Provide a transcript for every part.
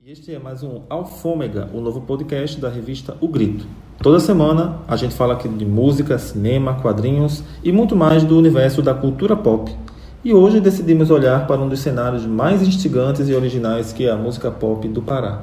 E este é mais um Alfômega, o novo podcast da revista O Grito. Toda semana a gente fala aqui de música, cinema, quadrinhos e muito mais do universo da cultura pop. E hoje decidimos olhar para um dos cenários mais instigantes e originais que é a música pop do Pará.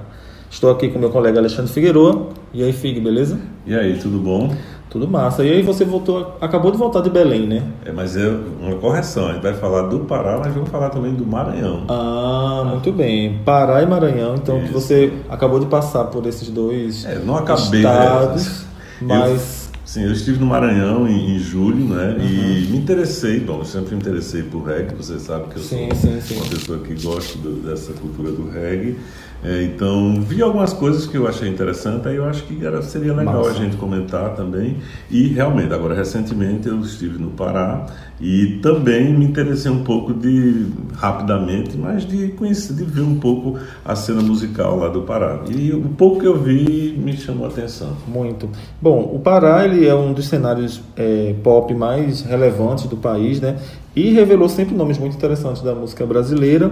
Estou aqui com meu colega Alexandre Figueroa. E aí, Fig, beleza? E aí, tudo bom? Tudo massa. E aí você voltou, acabou de voltar de Belém, né? É, mas é uma correção. A gente vai falar do Pará, mas vamos falar também do Maranhão. Ah, muito bem. Pará e Maranhão. Então que você acabou de passar por esses dois é, não acabei, estados, né? mas eu, sim, eu estive no Maranhão em, em julho, né? Uhum. E me interessei. Bom, eu sempre me interessei por reggae. Você sabe que eu sim, sou sim. uma pessoa que gosta do, dessa cultura do reggae. É, então, vi algumas coisas que eu achei interessante, aí eu acho que era, seria legal a gente comentar também. E realmente, agora recentemente eu estive no Pará e também me interessei um pouco de, rapidamente, mas de conhecer, de ver um pouco a cena musical lá do Pará. E o pouco que eu vi me chamou a atenção. Muito. Bom, o Pará ele é um dos cenários é, pop mais relevantes do país, né? E revelou sempre nomes muito interessantes da música brasileira.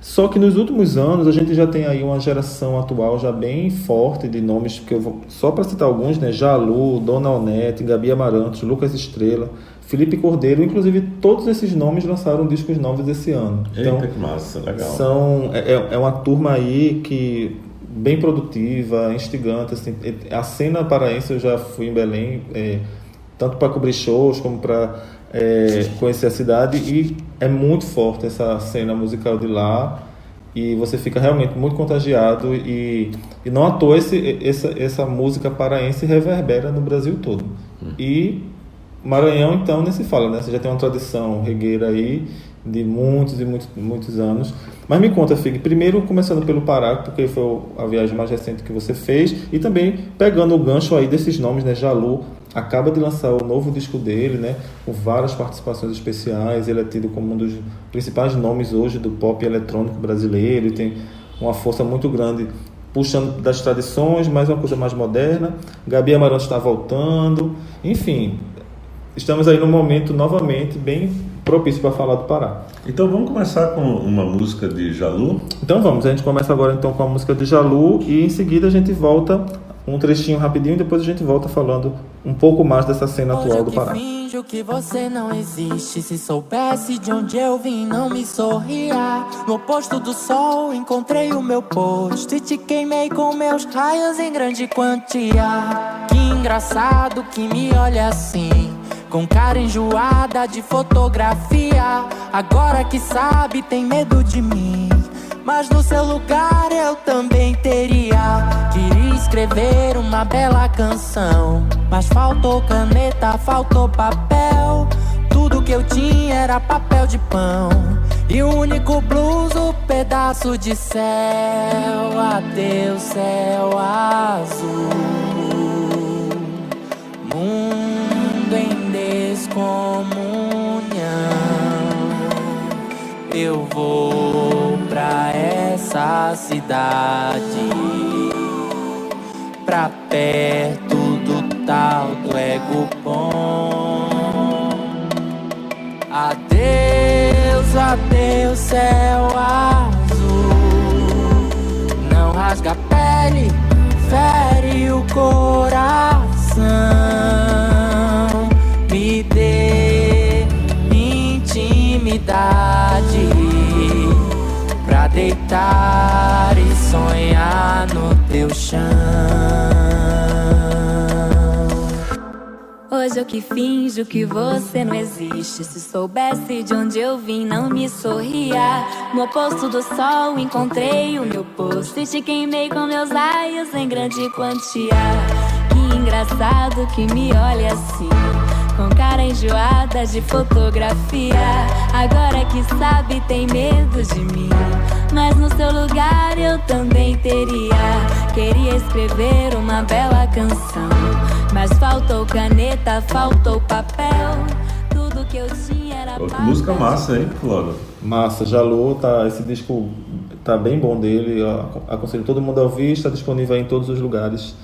Só que nos últimos anos a gente já tem aí uma geração atual já bem forte de nomes, que eu vou, só para citar alguns, né? Jalu, Dona Onete, Gabi Amarantos, Lucas Estrela, Felipe Cordeiro, inclusive todos esses nomes lançaram discos novos esse ano. Eita, então, que massa, legal. São, é, é, é uma turma aí que bem produtiva, instigante, assim, a cena paraense eu já fui em Belém, é, tanto para cobrir shows como para é, conhecer a cidade e é muito forte essa cena musical de lá e você fica realmente muito contagiado e, e não à toa esse, essa, essa música paraense reverbera no Brasil todo. Hum. E Maranhão, então, nem se fala, né? Você já tem uma tradição regueira aí de muitos e muitos, muitos anos. Mas me conta, Fig, primeiro começando pelo Pará, porque foi a viagem mais recente que você fez, e também pegando o gancho aí desses nomes, né? Jalu acaba de lançar o novo disco dele, né? Com várias participações especiais, ele é tido como um dos principais nomes hoje do pop eletrônico brasileiro e tem uma força muito grande puxando das tradições, mas uma coisa mais moderna. Gabi Amarantos está voltando, enfim, estamos aí num momento novamente bem propício para falar do Pará. Então vamos começar com uma música de Jalu? Então vamos, a gente começa agora então com a música de Jalu e em seguida a gente volta um trechinho rapidinho e depois a gente volta falando um pouco mais dessa cena Hoje atual do Pará. Finjo que você não existe. Se soubesse de onde eu vim, não me sorria. No oposto do sol, encontrei o meu posto e te queimei com meus raios em grande quantia. Que engraçado que me olha assim. Com cara enjoada de fotografia. Agora que sabe, tem medo de mim. Mas no seu lugar eu também teria. Queria escrever uma bela canção. Mas faltou caneta, faltou papel. Tudo que eu tinha era papel de pão. E o único blues, o pedaço de céu. Adeus, céu azul. Mundo em descomunhão. Eu vou pra essa cidade, pra perto do tal do ego bom. Adeus, adeus, céu azul. Não rasga a pele, fere o coração teu chão. Hoje eu que finjo que você não existe. Se soubesse de onde eu vim, não me sorria. No oposto do sol, encontrei o meu posto e te queimei com meus raios em grande quantia. Que engraçado que me olha assim com cara enjoada de fotografia. Agora que sabe, tem medo de mim. Mas no seu lugar eu também teria. Queria escrever uma bela canção. Mas faltou caneta, faltou papel. Tudo que eu tinha era. Outra música massa, hein, Flora? Massa, Jalô, tá, esse disco tá bem bom dele. Aconselho todo mundo a ouvir, está disponível em todos os lugares.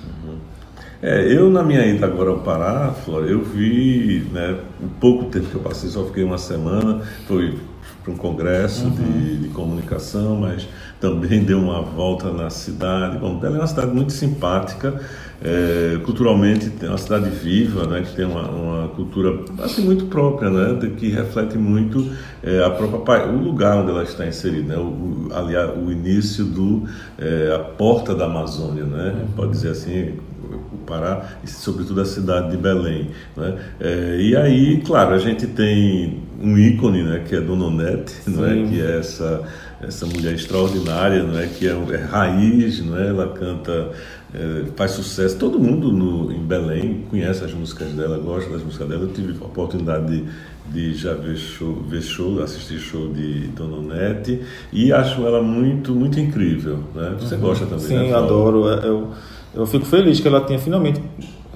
É, eu na minha ida agora ao Pará, Flora, eu vi, né, o pouco tempo que eu passei, só fiquei uma semana, foi para um congresso uhum. de, de, comunicação, mas também deu uma volta na cidade. Bom, Belém é uma cidade muito simpática, é, culturalmente é uma cidade viva, né, que tem uma, uma cultura assim, muito própria, né, que reflete muito é, a própria o lugar onde ela está inserida, né, o, o início do é, a porta da Amazônia, né, uhum. pode dizer assim, o Pará e sobretudo a cidade de Belém. Né? É, e aí, claro, a gente tem um ícone, né, que é Dona Onete, não é, que é essa essa mulher extraordinária, não é, que é, é raiz, não é, ela canta é, faz sucesso. Todo mundo no, em Belém conhece as músicas dela, gosta das músicas dela. Eu tive a oportunidade de, de já ver show, ver show, assistir show de Dona Onete e acho ela muito, muito incrível. Né? Você uhum. gosta também? Sim, né, adoro. É, eu, eu fico feliz que ela tenha finalmente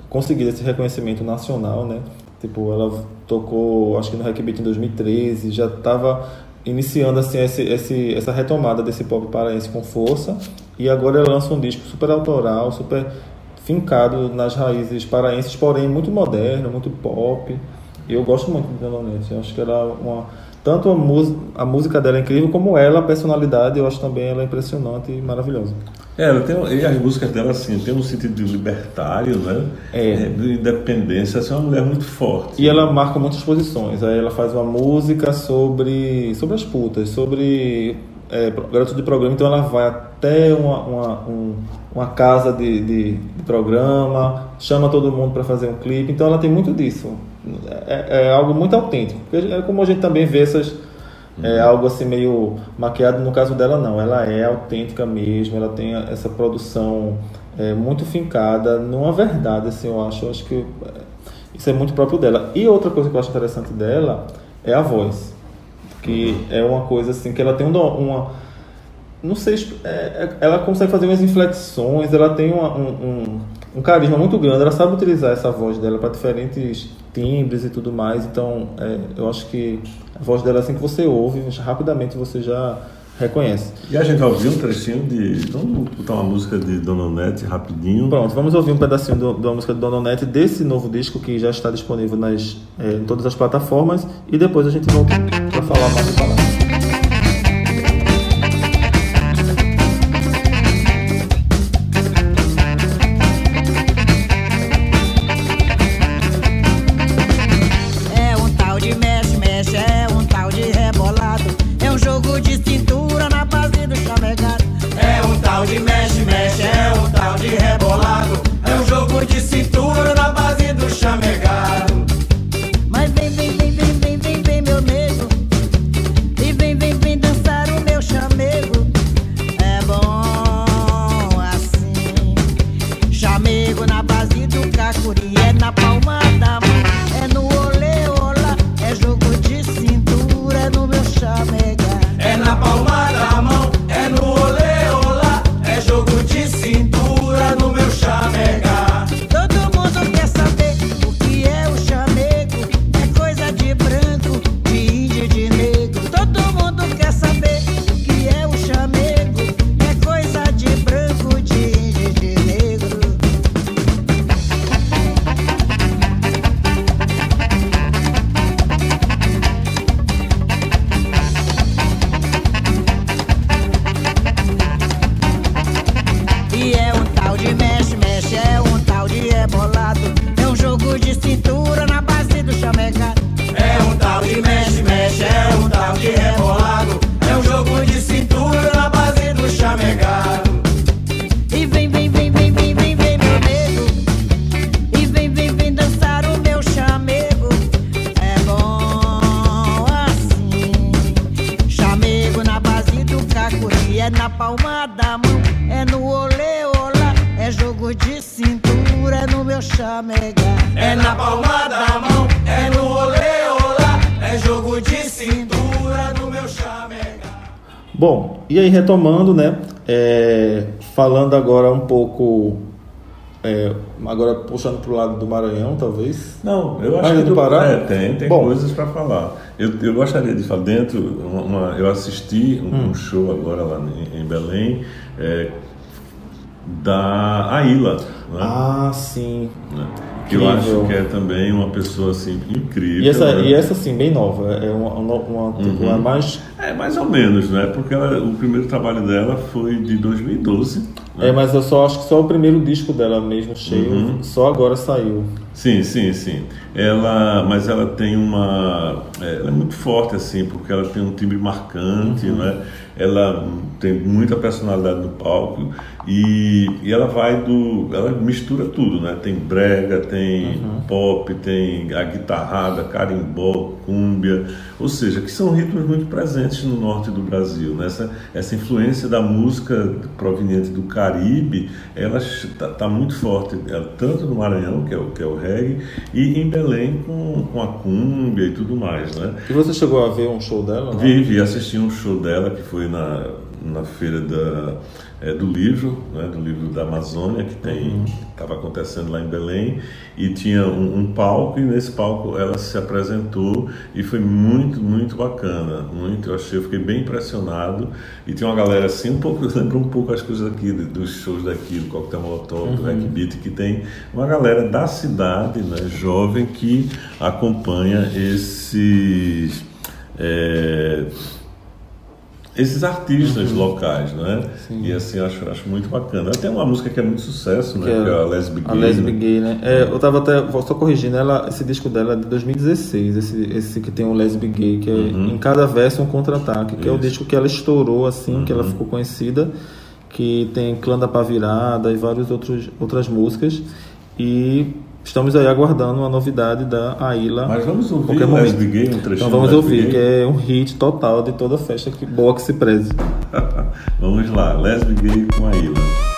conseguido esse reconhecimento nacional, né? Tipo, ela tocou, acho que no Hackbeat em 2013, já estava iniciando assim esse, esse, essa retomada desse pop paraense com força e agora ela lança um disco super autoral, super fincado nas raízes paraenses, porém muito moderno, muito pop. Eu gosto muito de Delonete. Acho que ela é uma tanto a, a música dela é incrível como ela, a personalidade, eu acho também ela impressionante e maravilhosa. É, ela tem, e as músicas dela, assim, tem um sentido de libertário, né? É. é de independência, assim, é uma mulher muito forte. E ela marca muitas posições. Aí ela faz uma música sobre, sobre as putas, sobre é, garoto de programa, então ela vai até uma, uma, um, uma casa de, de, de, programa, chama todo mundo para fazer um clipe, então ela tem muito disso. É, é algo muito autêntico, porque é como a gente também vê essas é algo assim meio maquiado. No caso dela, não. Ela é autêntica mesmo. Ela tem essa produção é, muito fincada numa verdade, assim, eu acho. Eu acho que é, isso é muito próprio dela. E outra coisa que eu acho interessante dela é a voz. Que é uma coisa assim, que ela tem uma... uma não sei, é, é, ela consegue fazer umas inflexões, ela tem uma, um, um, um carisma muito grande, ela sabe utilizar essa voz dela para diferentes timbres e tudo mais. Então, é, eu acho que a voz dela, assim que você ouve, rapidamente você já reconhece. E a gente vai ouvir um trechinho de. Vamos botar uma música de Dona Onete rapidinho. Pronto, vamos ouvir um pedacinho do, da música de Dona Onete desse novo disco que já está disponível nas, é, em todas as plataformas e depois a gente volta para falar mais do palavra. E aí, retomando, né? É, falando agora um pouco. É, agora puxando para o lado do Maranhão, talvez. Não, eu acho que do Pará. É, tem, tem Bom, coisas para falar. Eu, eu gostaria de falar dentro. Uma, uma, eu assisti um, hum. um, show agora lá em, em Belém. É, da Aila. Né? Ah, sim. Né? Que eu acho que é também uma pessoa assim incrível. E essa, né? e essa assim, bem nova, é uma, uma, uma, tipo, uhum. mais. É, mais ou menos, né? Porque ela, o primeiro trabalho dela foi de 2012. Né? É, mas eu só acho que só o primeiro disco dela mesmo, cheio, uhum. só agora saiu. Sim, sim, sim. Ela, mas ela tem uma, é, ela é muito forte assim, porque ela tem um timbre marcante, uhum. né? Ela tem muita personalidade no palco e, e ela vai do. Ela mistura tudo, né? Tem brega, tem uhum. pop, tem a guitarrada, carimbó, cúmbia, ou seja, que são ritmos muito presentes no norte do Brasil. Né? Essa, essa influência da música proveniente do Caribe, ela está tá muito forte, ela, tanto no Maranhão, que é, o, que é o reggae, e em Belém com, com a cúmbia e tudo mais. Né? E você chegou a ver um show dela? Vi, vi, assisti um show dela que foi na, na feira da, é, do livro, né, do livro da Amazônia, que estava uhum. acontecendo lá em Belém, e tinha um, um, palco, e nesse palco ela se apresentou, e foi muito, muito bacana, muito, eu achei, eu fiquei bem impressionado, e tinha uma galera assim, um pouco, lembra um pouco as coisas aqui, dos shows daqui, do Coquetel Molotov, uhum. do Hack Beat, que tem uma galera da cidade, né, jovem, que acompanha esses... É, esses artistas uhum. locais, né? Sim. E assim, acho, acho muito bacana. Tem uma música que é muito sucesso, né? Que é, que é a Lesbic Gay. A Lesbic né? Gay, né? É, eu tava até, só corrigindo, ela, esse disco dela é de 2016, esse, esse que tem o Lesbic Gay, que é uhum. em cada verso um contra-ataque, que Isso. é o disco que ela estourou, assim, uhum. que ela uhum. ficou conhecida, que tem Clã da Pavirada e várias outros, outras músicas. E Estamos aí aguardando uma novidade da Aila. Mas vamos ouvir o Leslie Gay, um trechinho Então vamos ouvir, Gay. que é um hit total de toda festa que boa que se preze. vamos lá, Leslie Gay com Aila.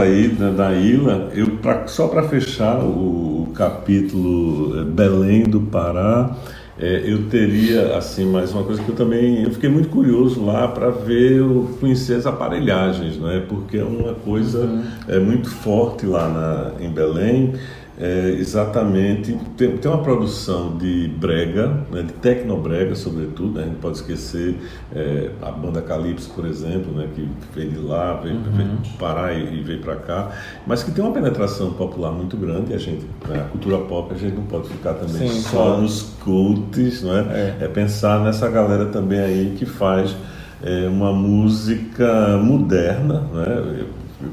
Aí da, da Ilha, eu, pra, só para fechar o, o, capítulo eh, Belém do Pará, é, eu teria assim mais uma coisa que eu também eu fiquei muito curioso lá para ver conhecer as aparelhagens né? Porque é uma coisa é muito forte lá na, em Belém é, exatamente tem, tem uma produção de brega, né, de tecnobrega sobretudo, né, a gente pode esquecer é, a banda Calypso, por exemplo, né, que veio de lá, veio, uhum. veio parar e, e veio para cá, mas que tem uma penetração popular muito grande a gente, né, a cultura pop, a gente não pode ficar também Sim, só claro. nos cultos, não é? é? é pensar nessa galera também aí que faz é, uma música moderna, né?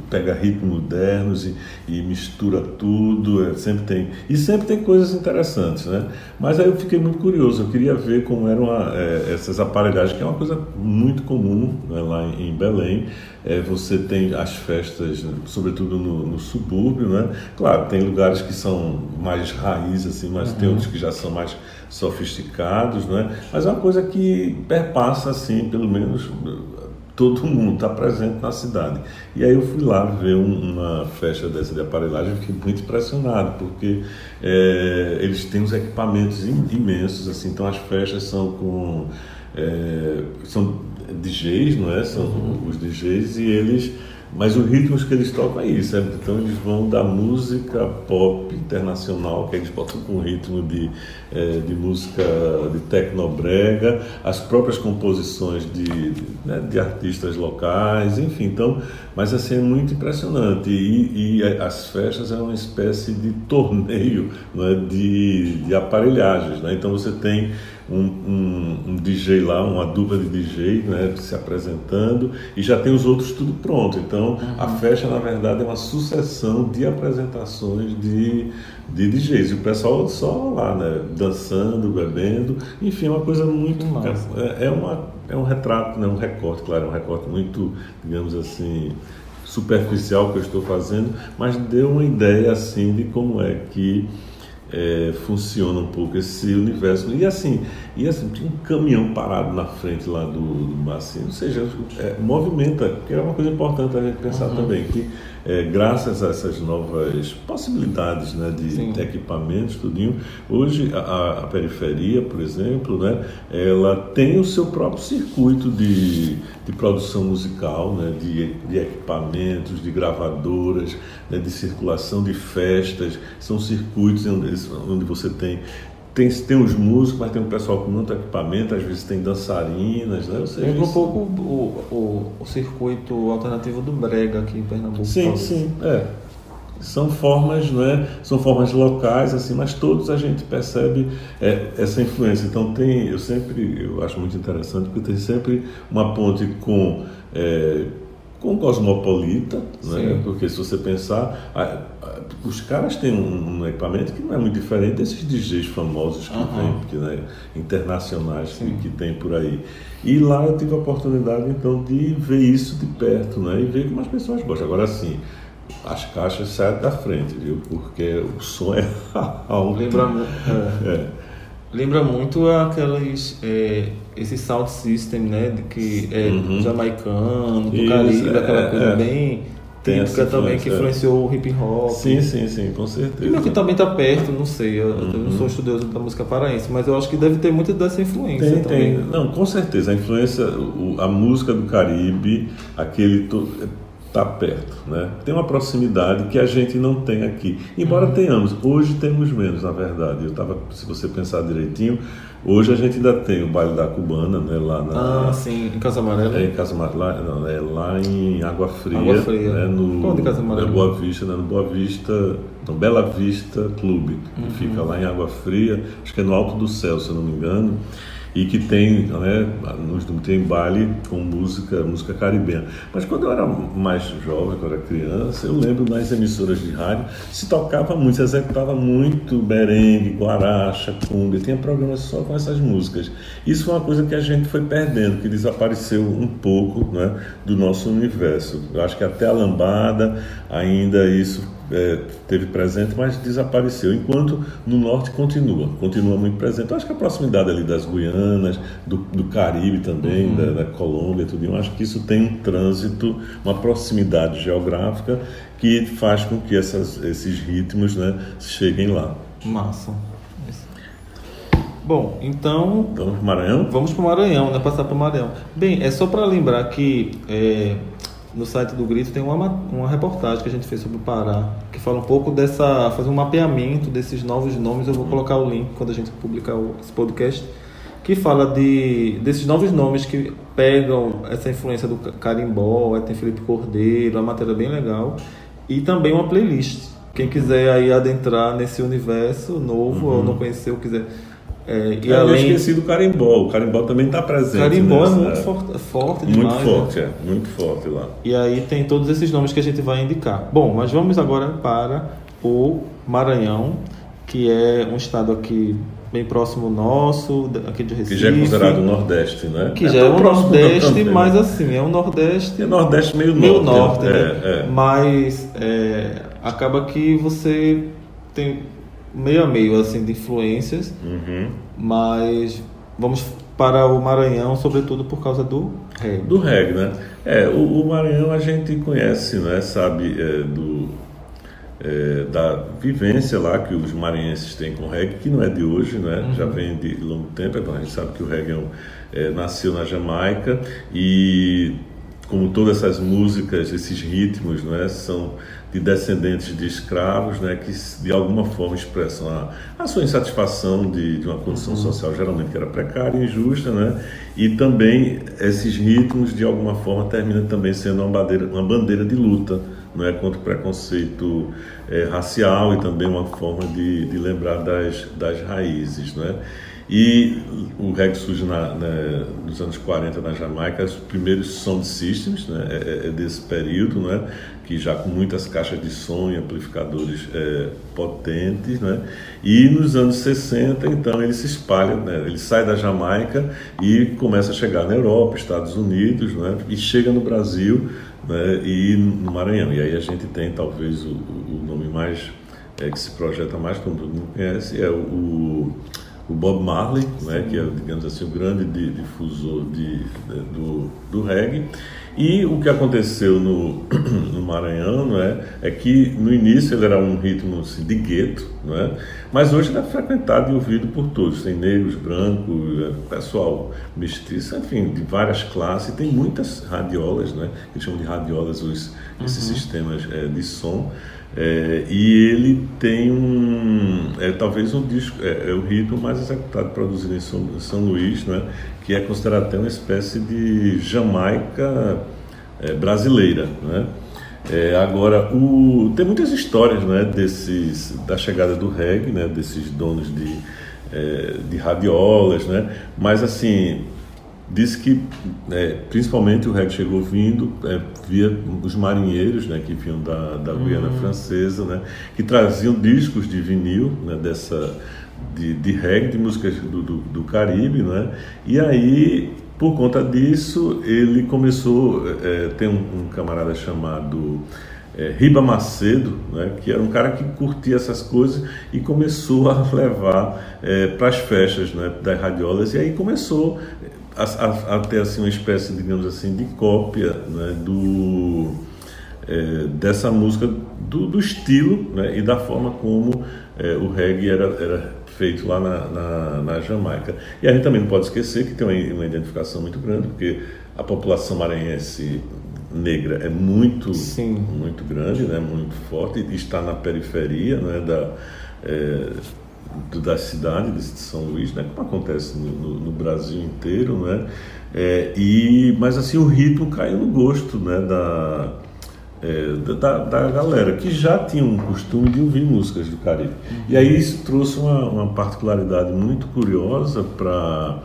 Pega ritmos modernos e, e, mistura tudo, é, sempre tem e sempre tem coisas interessantes, né? Mas aí eu fiquei muito curioso, eu queria ver como eram a, é, essas aparelhagens, que é uma coisa muito comum né, lá em, em Belém. É, você tem as festas, sobretudo no, no, subúrbio, né? Claro, tem lugares que são mais raiz, assim, mas uhum. tem outros que já são mais sofisticados, né? Mas é uma coisa que perpassa, assim, pelo menos todo mundo está presente na cidade. E aí eu fui lá ver um, uma festa dessa de aparelhagem e fiquei muito impressionado, porque é, eles têm uns equipamentos imensos, assim, então as festas são com. É, são DJs, não é? São uhum. os DJs e eles mas os ritmos que eles tocam é isso, é, então eles vão da música pop internacional, que eles botam com ritmo de, é, de música de tecnobrega, as próprias composições de, né, de, artistas locais, enfim, então, mas assim é muito impressionante. E, e as festas é uma espécie de torneio é, de, de aparelhagens, né? então você tem um, um, um, DJ lá, uma dupla de DJ né, se apresentando e já tem os outros tudo pronto. Então uhum. a festa, na verdade, é uma sucessão de apresentações de, de DJs. E o pessoal só lá, né, dançando, bebendo, enfim, é uma coisa muito. É, é, uma, é um retrato, né, um recorte, claro, é um recorte muito, digamos assim superficial que eu estou fazendo, mas deu uma ideia assim de como é que é, funciona um pouco esse universo. E assim, e assim, tinha um caminhão parado na frente lá do, do ou seja, é, movimenta, que é uma coisa importante a gente pensar uhum. também, que é, graças a essas novas possibilidades né, de, equipamentos, tudinho, hoje a, a, periferia, por exemplo, né, ela tem o seu próprio circuito de, de produção musical, né, de, de equipamentos, de gravadoras, né, de circulação de festas, são circuitos onde, onde você tem tem, tem os músicos, mas tem um pessoal com muito equipamento, às vezes tem dançarinas, né? Seja, Lembra um pouco o, o, o, circuito alternativo do Brega aqui em Pernambuco. Sim, talvez. sim, é. São formas, não é? São formas locais, assim, mas todos a gente percebe é, essa influência. Então tem, eu sempre, eu acho muito interessante, porque tem sempre uma ponte com é, com cosmopolita, né? porque se você pensar, a, a, os caras têm um, um, equipamento que não é muito diferente desses DJs famosos que uhum. tem, que, né? internacionais que, que, tem por aí. E lá eu tive a oportunidade então de ver isso de perto né? e ver como as pessoas gostam. Agora sim, as caixas saem da frente, viu? Porque o som é alto. Lembra muito. É. É. Lembra muito aquelas. É, esse sound system, né? De que é uhum. jamaicano, do Caribe, é, aquela coisa é. bem típica também que influenciou o hip hop. Sim, sim, sim, com certeza. E que também está perto, não sei, eu, uhum. eu, não sou estudioso da música paraense, mas eu acho que deve ter muita dessa influência tem, também. Tem. Não, com certeza, a influência, a música do Caribe, aquele está perto, né? Tem uma proximidade que a gente não tem aqui. Embora uhum. tenhamos, hoje temos menos, na verdade. Eu tava, se você pensar direitinho, hoje a gente ainda tem o baile da cubana, né? Lá na, ah, sim, em Casa Amarela. É em Casa Amarela, não, é lá em Água Fria, Água Fria. Né? No, Qual de Casa Amarela? É Boa Vista, né? No Boa Vista, no Bela Vista Clube, que uhum. fica lá em Água Fria, acho que é no Alto do Céu, se eu não me engano e que tem, né, tem baile com música, música caribenha. Mas quando eu era mais jovem, quando era criança, eu lembro nas emissoras de rádio se tocava muito, se executava muito merengue, guaracha, cumbi, tinha programas só com essas músicas. Isso foi uma coisa que a gente foi perdendo, que desapareceu um pouco né, do nosso universo. Eu acho que até a lambada ainda isso é, teve presente, mas desapareceu. Enquanto no norte continua, continua muito presente. Eu acho que a proximidade ali das Guianas, do, do Caribe também, uhum. da, da, Colômbia, tudo, eu acho que isso tem um trânsito, uma proximidade geográfica que faz com que essas, esses ritmos né, cheguem lá. Massa. Bom, então. Vamos para o Maranhão? Vamos para o Maranhão, né? Passar para o Maranhão. Bem, é só para lembrar que é, no site do Grito tem uma, uma reportagem que a gente fez sobre o Pará, que fala um pouco dessa. fazer um mapeamento desses novos nomes. Eu vou colocar o link quando a gente publicar o, esse podcast, que fala de, desses novos nomes que pegam essa influência do carimbó, tem Felipe Cordeiro, uma matéria bem legal, e também uma playlist. Quem quiser aí adentrar nesse universo novo uhum. ou não conhecer ou quiser é, e eu além... esqueci do carimbó. O carimbó também está presente. Carimbó é muito forte, forte demais. Muito forte, né? é. Muito forte lá. E aí tem todos esses nomes que a gente vai indicar. Bom, mas vamos agora para o Maranhão, que é um estado aqui bem próximo nosso, aqui de Recife. Que já é considerado o Nordeste, né? Que é já é o Nordeste, mas assim, é um Nordeste... É Nordeste meio, meio norte, norte né? É, é. Mas é, acaba que você tem meio a meio assim de influências, uhum. mas vamos para o Maranhão, sobretudo por causa do reggae. Do reggae, né? É, o, o Maranhão a gente conhece, né? Sabe é, do, é, da vivência lá que os maranhenses têm com o reggae, que não é de hoje, né? Uhum. Já vem de longo tempo. Então a gente sabe que o reggae é, é nasceu na Jamaica e como todas essas músicas, esses ritmos, né, são de descendentes de escravos, né, que de alguma forma expressam a, a sua insatisfação de, de uma condição uhum. social geralmente que era precária e injusta, né, e também esses ritmos de alguma forma terminam também sendo uma bandeira, uma bandeira de luta, não é contra o preconceito é, racial e também uma forma de, de lembrar das, das raízes, não é? E o reggae surge na, na, nos anos 40 na Jamaica, os primeiros sound systems, né, é, é, é desse período, né, que já com muitas caixas de som e amplificadores é, potentes, né, e nos anos 60, então, ele se espalha, né, ele sai da Jamaica e começa a chegar na Europa, Estados Unidos, né, e chega no Brasil né, e no Maranhão. E aí a gente tem talvez o, o nome mais, é, que se projeta mais, como todo mundo conhece, é o, o o Bob Marley, né, que é, digamos assim, o grande difusor de, de, do, do reggae. E o que aconteceu no, no Maranhão não é, que no início ele era um ritmo assim, de gueto, não é? mas hoje ele é frequentado e ouvido por todos. Tem negros, brancos, é, pessoal mestiço, enfim, de várias classes. Tem muitas radiolas, né? que chamam de radiolas os, esses uhum. sistemas é, de som. É, e ele tem um, é, talvez um disco, é, é, o ritmo mais executado produzido em São, São Luís, né, que é considerado até uma espécie de Jamaica é, brasileira. Né? É, agora, o, tem muitas histórias né, desses, da chegada do reggae, né, desses donos de, é, de radiolas, né, mas assim, Diz que, é, principalmente, o reggae chegou vindo é, via os marinheiros, né, que vinham da, da Guiana uhum. Francesa, né, que traziam discos de vinil, né, dessa, de, de reggae, de músicas do, do, do Caribe, né, e aí, por conta disso, ele começou, é, tem um, um camarada chamado é, Riba Macedo, né, que era um cara que curtia essas coisas e começou a levar é, para as festas né, das radiolas e aí começou a, a, a, ter assim uma espécie, digamos assim, de cópia né, do é, dessa música do, do estilo né, e da forma como é, o reggae era, era feito lá na, na, na, Jamaica. E a gente também não pode esquecer que tem uma, uma identificação muito grande, porque a população maranhense negra é muito Sim. muito grande, né, muito forte, e está na periferia né, da, é, da cidade de São Luís, né, como acontece no, no, no Brasil inteiro, né, é, e, mas assim o ritmo caiu no gosto né, da, é, da, da, galera que já tinha um costume de ouvir músicas do Caribe. E aí isso trouxe uma, uma particularidade muito curiosa para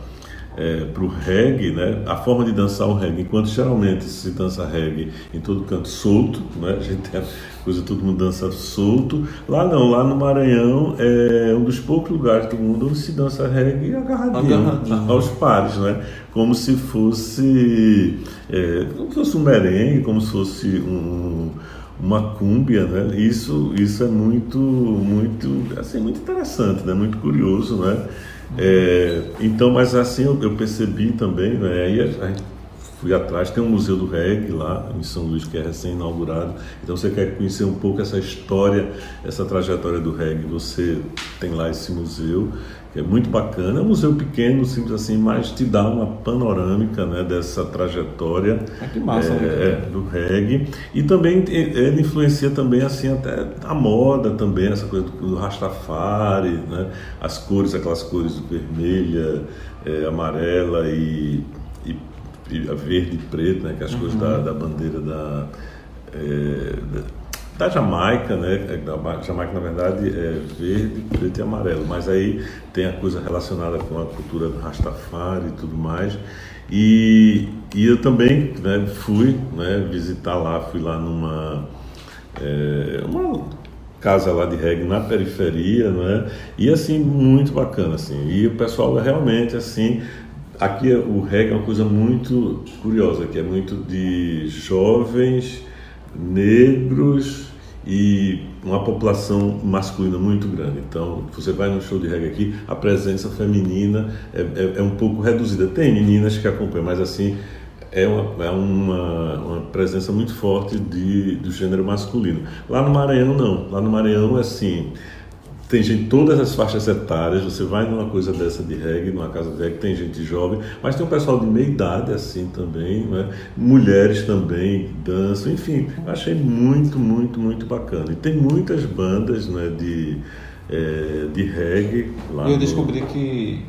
é, para o reggae, né? a forma de dançar o reggae, enquanto geralmente se dança reggae em todo canto solto, né? a gente tem a coisa todo mundo dança solto, lá não, lá no Maranhão é um dos poucos lugares do mundo onde se dança reggae agarradinho, agarradinho. aos pares, né? como se fosse, é, como se fosse um merengue, como se fosse um uma cúmbia, né? Isso, isso é muito, muito, assim, muito interessante, né? Muito curioso, né? É, então, mas assim eu, eu percebi também, né? Aí fui atrás, tem um museu do reggae lá em São Luís que é recém-inaugurado. Então, você quer conhecer um pouco essa história, essa trajetória do reggae, você tem lá esse museu que é muito bacana. É um museu pequeno, simples assim, mas te dá uma panorâmica né, dessa trajetória ah, massa, é, é, do reggae. E também ele influencia também assim até a moda também, essa coisa do, do Rastafari, né, as cores, aquelas cores vermelha, é, amarela e, e, e verde e preto, né, que é as uhum. cores da, da bandeira da, é, da Jamaica, né? É, da Jamaica, na verdade, é verde, preto e amarelo, mas aí tem a coisa relacionada com a cultura do Rastafari e tudo mais. E, e eu também né, fui né, visitar lá, fui lá numa é, uma casa lá de reggae na periferia, né? E assim, muito bacana, assim. E o pessoal realmente, assim, aqui o reggae é uma coisa muito curiosa, que é muito de jovens negros e uma população masculina muito grande. Então, você vai no show de reggae aqui, a presença feminina é, é, é um pouco reduzida. Tem meninas que acompanham, mas assim é uma, é uma, uma, presença muito forte de, do gênero masculino. Lá no Maranhão, não. Lá no Maranhão, assim, tem gente todas as faixas etárias. Você vai numa coisa dessa de reggae, numa casa de reggae, tem gente jovem, mas tem um pessoal de meia idade assim também, né? mulheres também dançam, enfim, achei muito, muito, muito bacana. E tem muitas bandas né, de, é, de reggae lá. Eu descobri que,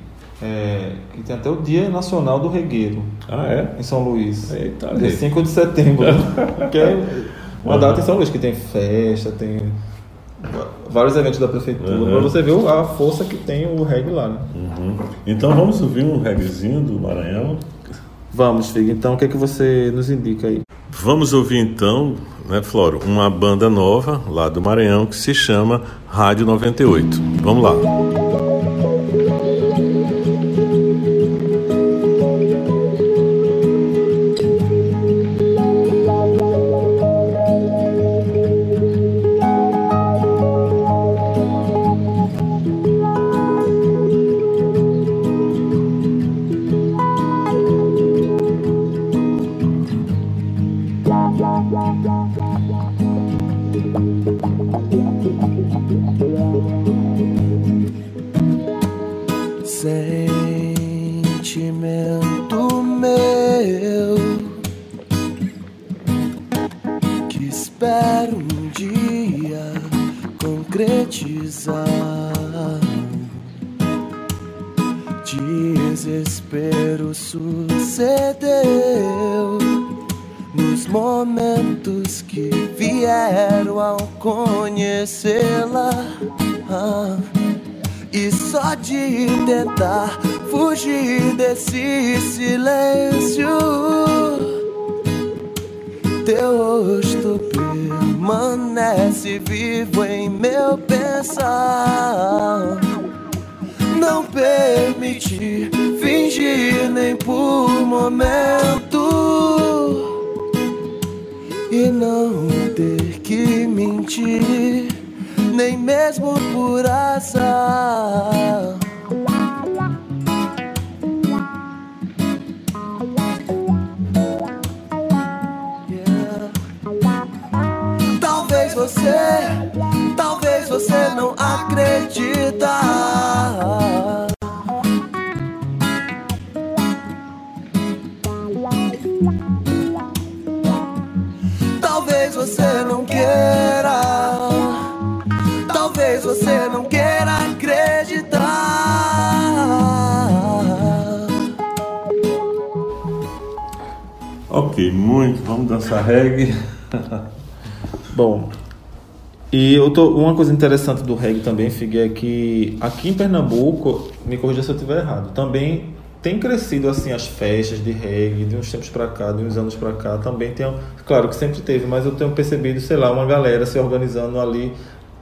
é, que tem até o Dia Nacional do Regueiro. Ah, é? Em São Luís. Eita, Dia 5 de setembro. que é uma data em São Luís que tem festa, tem vários eventos da prefeitura, uhum. para você ver a força que tem o reggae lá. Né? Uhum. Então vamos ouvir um reggaezinho do Maranhão? Vamos, Figa. Então o que é que você nos indica aí? Vamos ouvir então, né, Floro, uma banda nova lá do Maranhão que se chama Rádio 98. Vamos lá. nem mesmo por azar. Talvez você, talvez você não acredite Ok, muito. Vamos dançar reggae. Bom, e eu tô, uma coisa interessante do reggae também, Figue, é que aqui em Pernambuco, me corrija se eu estiver errado, também tem crescido assim as festas de reggae de uns tempos para cá, de uns anos para cá, também tem, claro que sempre teve, mas eu tenho percebido, sei lá, uma galera se organizando ali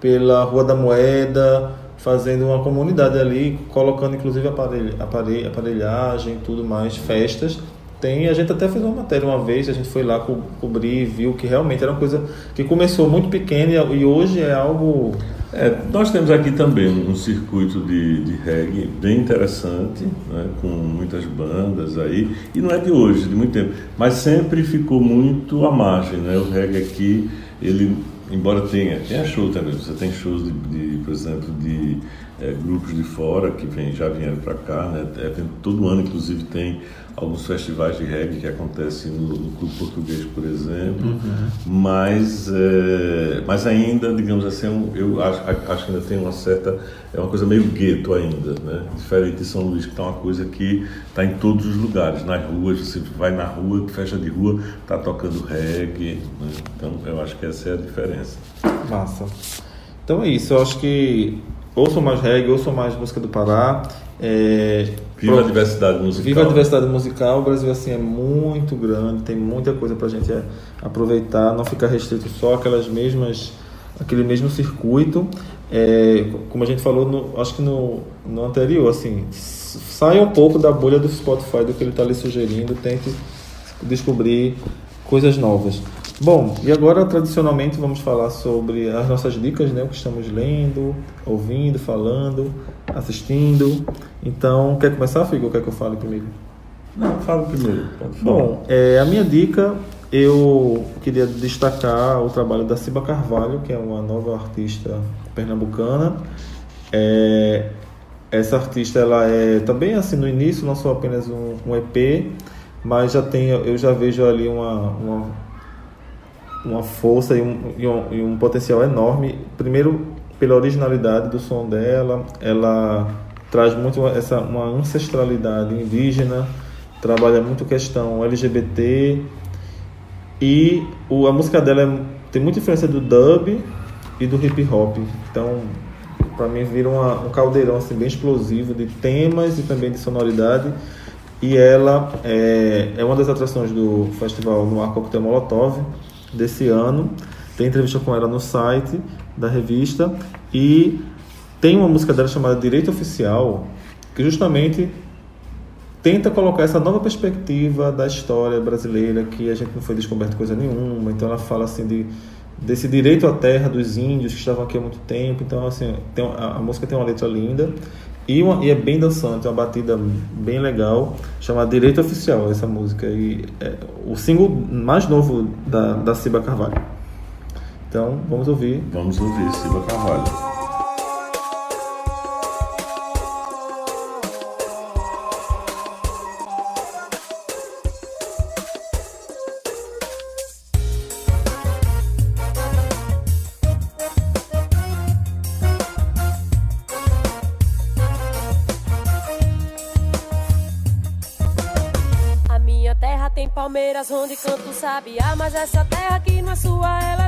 pela Rua da Moeda, fazendo uma comunidade ali, colocando inclusive aparelh, aparelh, aparelhagem, tudo mais, festas tem, a gente até fez uma matéria uma vez, a gente foi lá co cobrir, viu que realmente era uma coisa que começou muito pequena e, hoje é algo. É, nós temos aqui também um circuito de, de reggae bem interessante, né, com muitas bandas aí, e não é de hoje, de muito tempo, mas sempre ficou muito à margem. Né? O reggae aqui, ele, embora tenha, tenha show também, você tem shows de, de por exemplo, de é, grupos de fora que vem, já vieram para cá, né? É, todo ano, inclusive, tem alguns festivais de reggae que acontecem no, no Clube Português, por exemplo, uhum. mas, é, mas ainda, digamos assim, é eu acho, acho que ainda tem uma certa, é uma coisa meio gueto ainda, né? diferente de São Luís, que está uma coisa que está em todos os lugares, nas ruas, você vai na rua, festa de rua, está tocando reggae, né? então eu acho que essa é a diferença. Massa. Então é isso, eu acho que ouçam mais reggae, ouçam mais música do Pará. É, viva a diversidade musical. Viva a diversidade musical. O Brasil assim é muito grande, tem muita coisa para a gente é, aproveitar, não ficar restrito só aquelas mesmas, aquele mesmo circuito. É, como a gente falou, no, acho que no, no anterior, assim, saia um pouco da bolha do Spotify, do que ele está lhe sugerindo, tente descobrir coisas novas. Bom, e agora tradicionalmente vamos falar sobre as nossas dicas, né? O que estamos lendo, ouvindo, falando, assistindo. Então, quer começar, Figo, ou quer que eu fale primeiro? Não, fala primeiro. Bom, é, a minha dica, eu queria destacar o trabalho da Ciba Carvalho, que é uma nova artista pernambucana. É, essa artista, ela é também assim no início, não só apenas um, um EP, mas já tem, eu já vejo ali uma, uma uma força e um, e um, e um potencial enorme. Primeiro, pela originalidade do som dela, ela traz muito essa uma ancestralidade indígena, trabalha muito questão LGBT e o, a música dela é, tem muita influência do dub e do hip hop. Então, para mim vira uma, um caldeirão assim bem explosivo de temas e também de sonoridade. E ela é, é uma das atrações do festival no Ar Coquetel Molotov desse ano. Tem entrevista com ela no site da revista e tem uma música dela chamada Direito Oficial, que justamente tenta colocar essa nova perspectiva da história brasileira que a gente não foi descoberto coisa nenhuma. Então ela fala assim de desse direito à terra dos índios que estavam aqui há muito tempo. Então assim, tem, a, a música tem uma letra linda e, uma, e, é bem dançante, é uma batida bem legal, chamada Direito Oficial, essa música. E é o single mais novo da, da Ciba Carvalho. Então, vamos ouvir. Vamos ouvir Ciba Carvalho. Canto sabiá Mas essa terra aqui não é sua, ela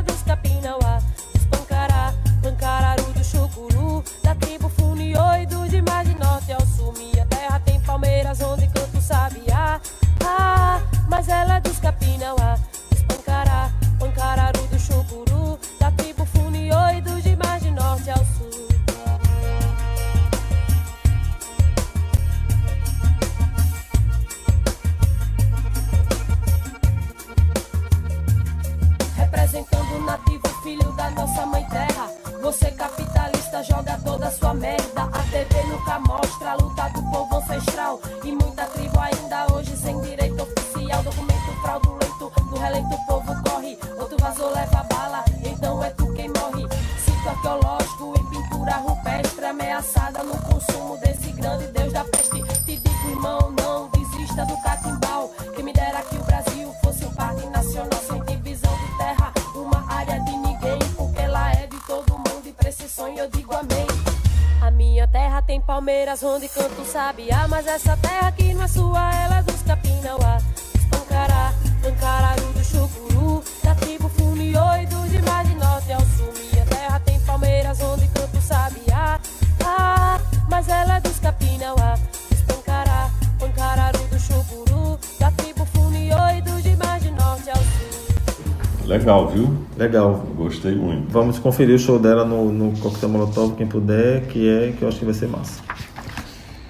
sabiá, mas essa terra aqui não é sua, ela é dos Capinauá, dos Pancará, Pancararu, do Chucuru, da tribo Fumioi, do de mais de norte ao sul. Minha terra tem palmeiras onde canto sabiá, ah, mas ela é dos Capinauá, dos Pancará, Pancararu, do Chucuru, da tribo Fumioi, do de mais de norte ao sul. Legal, viu? Legal. Gostei muito. Vamos conferir o show dela no, no Coquetel Molotov, quem puder, que é que eu acho que vai ser massa.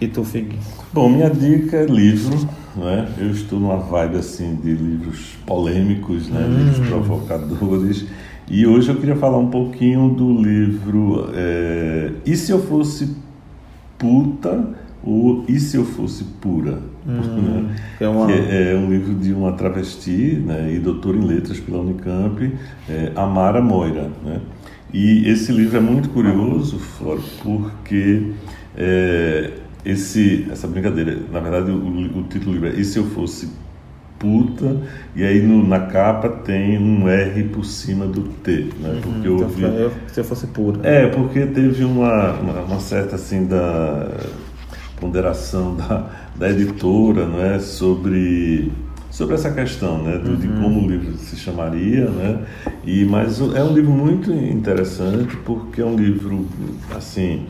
E tu, Fig? Bom, minha dica é livro, né? Eu estou numa vibe assim de livros polêmicos, né? Hum. Livros provocadores. E hoje eu queria falar um pouquinho do livro é... E se eu fosse puta ou E se eu fosse pura? Hum, né? é, uma... que é, é, um livro de uma travesti né, e doutora em letras pela Unicamp, é, Amara Moira. Né? E esse livro é muito curioso, Flor, porque é, esse, essa brincadeira, na verdade o, o, título do livro é E se eu fosse puta, e aí no, na capa tem um R por cima do T, né? Uhum, porque eu, então, vi... eu se eu fosse pura. É, porque teve uma, uma, uma certa assim da ponderação da, da editora não é, sobre, sobre essa questão né, do, uhum. de como o livro se chamaria. Né, e, mas é um livro muito interessante porque é um livro assim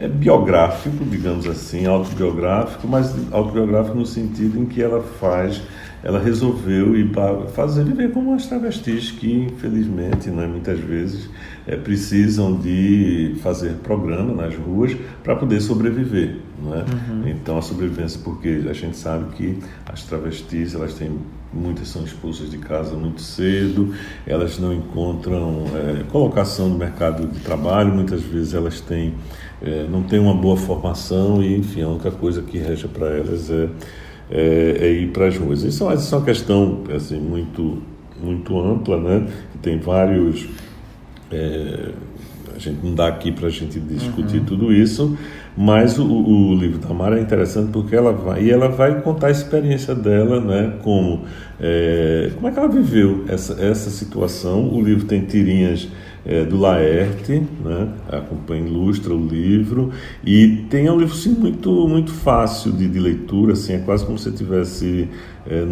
é biográfico, digamos assim, autobiográfico, mas autobiográfico no sentido em que ela faz, ela resolveu ir para fazer viver como as travestis que, infelizmente, né, muitas vezes é, precisam de fazer programa nas ruas para poder sobreviver. Né? Uhum. Então, a sobrevivência, porque a gente sabe que as travestis elas têm muitas são expulsas de casa muito cedo, elas não encontram é, colocação no mercado de trabalho, muitas vezes elas têm é, não têm uma boa formação e, enfim, a única coisa que resta para elas é, é, é ir para as ruas. Isso, isso é uma questão assim, muito, muito ampla, né? tem vários. A gente não dá aqui para a gente discutir uhum. tudo isso, mas o, o, livro da Mara é interessante porque ela vai e ela vai contar a experiência dela, né? Como é, como é que ela viveu essa, essa situação. O livro tem tirinhas é, do Laerte, né? acompanha, ilustra o livro e tem é um livro sim, muito, muito fácil de, de leitura, assim, é quase como se você estivesse é,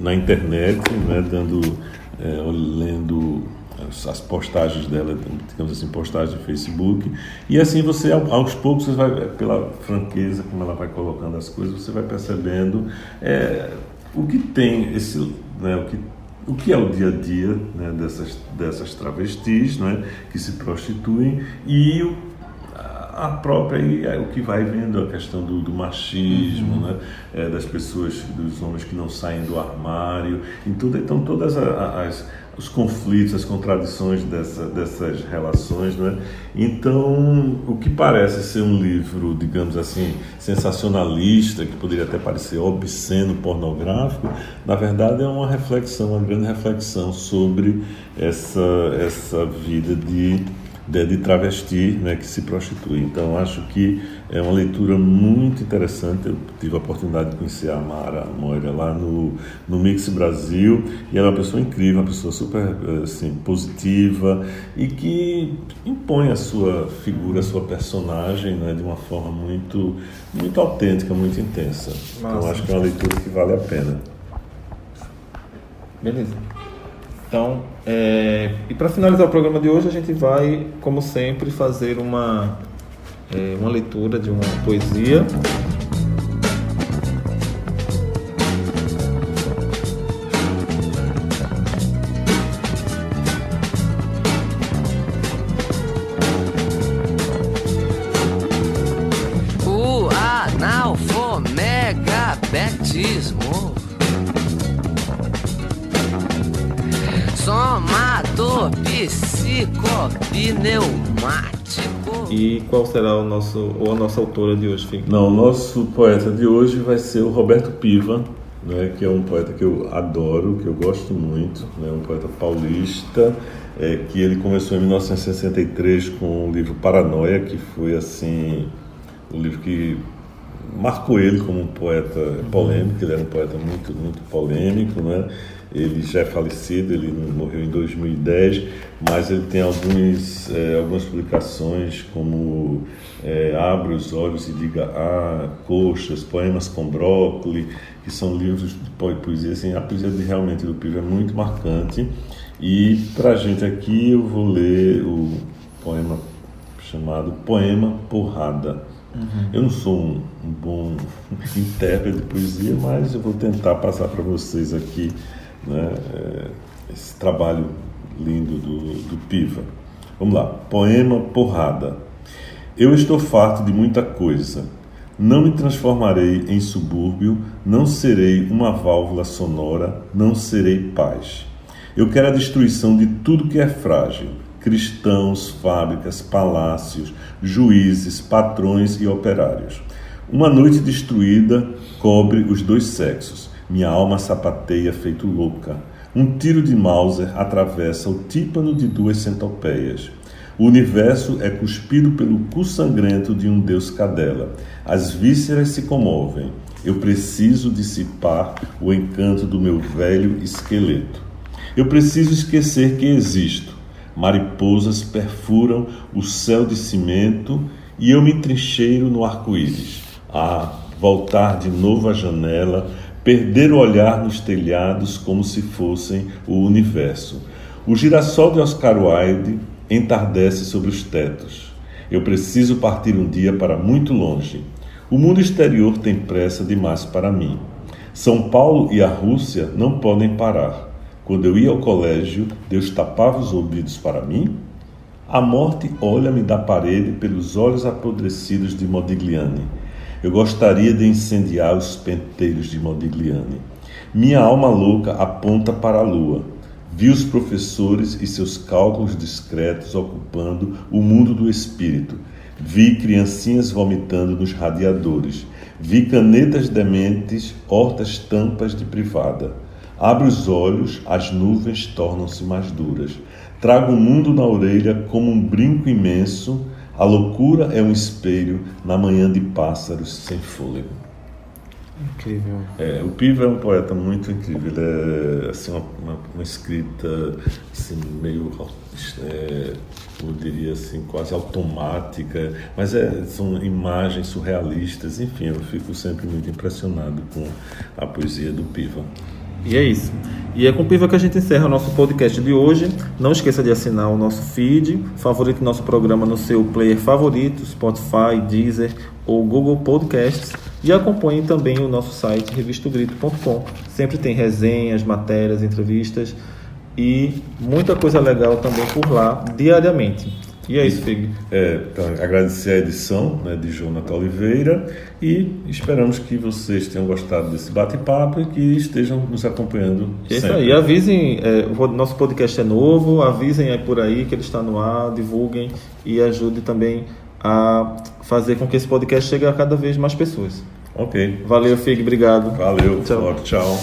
na internet, né? Dando, é, lendo as postagens dela, digamos assim, postagens de Facebook, e assim você, aos poucos, você vai, pela franqueza como ela vai colocando as coisas, você vai percebendo é, o que tem esse, né, o que o que é o dia a dia né, dessas, dessas travestis né, que se prostituem e o, a própria e o que vai vendo a questão do, do machismo, uhum. né, é, das pessoas, dos homens que não saem do armário, em tudo, então todas as os conflitos, as contradições dessa, dessas relações. Né? Então, o que parece ser um livro, digamos assim, sensacionalista, que poderia até parecer obsceno, pornográfico, na verdade é uma reflexão, uma grande reflexão sobre essa, essa vida de de, de travesti né, que se prostitui. Então, acho que é uma leitura muito interessante. Eu tive a oportunidade de conhecer a Mara Moira lá no, no Mix Brasil e ela é uma pessoa incrível, uma pessoa super assim, positiva e que impõe a sua figura, a sua personagem né, de uma forma muito, muito autêntica, muito intensa. Então, acho que é uma leitura que vale a pena. Beleza. Então, é, e para finalizar o programa de hoje, a gente vai, como sempre, fazer uma, é, uma leitura de uma poesia. Será o nosso ou a nossa autora de hoje? Não, o nosso poeta de hoje vai ser o Roberto Piva, né, que é um poeta que eu adoro, que eu gosto muito, né, um poeta paulista, é, que ele começou em 1963 com o livro Paranoia, que foi assim o livro que marcou ele como um poeta polêmico, ele era um poeta muito muito polêmico, né? Ele já é falecido, ele morreu em 2010, mas ele tem alguns, é, algumas publicações como é, Abre os Olhos e Diga Ah, Coxas, Poemas com Brócoli, que são livros de poesia. Assim, a poesia de, realmente do Pio é muito marcante. E para a gente aqui eu vou ler o poema chamado Poema Porrada. Uhum. Eu não sou um, um bom intérprete de poesia, mas eu vou tentar passar para vocês aqui né, é, esse trabalho lindo do, do Piva. Vamos lá, poema Porrada. Eu estou farto de muita coisa. Não me transformarei em subúrbio, não serei uma válvula sonora, não serei paz. Eu quero a destruição de tudo que é frágil: cristãos, fábricas, palácios, juízes, patrões e operários. Uma noite destruída cobre os dois sexos. Minha alma sapateia feito louca. Um tiro de Mauser atravessa o tímpano de duas centopeias. O universo é cuspido pelo cu sangrento de um deus cadela. As vísceras se comovem. Eu preciso dissipar o encanto do meu velho esqueleto. Eu preciso esquecer que existo. Mariposas perfuram o céu de cimento e eu me trincheiro no arco-íris. Ah, voltar de novo à janela perder o olhar nos telhados como se fossem o universo. O girassol de Oscar Wilde entardece sobre os tetos. Eu preciso partir um dia para muito longe. O mundo exterior tem pressa demais para mim. São Paulo e a Rússia não podem parar. Quando eu ia ao colégio, Deus tapava os ouvidos para mim? A morte olha-me da parede pelos olhos apodrecidos de Modigliani. Eu gostaria de incendiar os penteiros de Modigliani. Minha alma louca aponta para a lua. Vi os professores e seus cálculos discretos ocupando o mundo do espírito. Vi criancinhas vomitando nos radiadores. Vi canetas dementes, hortas tampas de privada. Abre os olhos, as nuvens tornam-se mais duras. Trago o mundo na orelha como um brinco imenso. A loucura é um espelho na manhã de pássaros sem fôlego. Incrível. É, o Piva é um poeta muito incrível. Ele é assim, uma, uma, uma escrita assim, meio, é, eu diria assim, quase automática, mas é, são imagens surrealistas. Enfim, eu fico sempre muito impressionado com a poesia do Piva. E é isso. E é com Piva que a gente encerra o nosso podcast de hoje. Não esqueça de assinar o nosso feed, favorite nosso programa no seu player favorito, Spotify, Deezer ou Google Podcasts. E acompanhe também o nosso site revistogrito.com. Sempre tem resenhas, matérias, entrevistas e muita coisa legal também por lá diariamente. E é isso, Fig. É, então, agradecer a edição né, de Jonathan Oliveira e esperamos que vocês tenham gostado desse bate-papo e que estejam nos acompanhando. É isso aí. Avisem, é, o nosso podcast é novo, avisem aí por aí que ele está no ar, divulguem e ajude também a fazer com que esse podcast chegue a cada vez mais pessoas. Ok. Valeu, Fig. Obrigado. Valeu. Tchau. Tchau.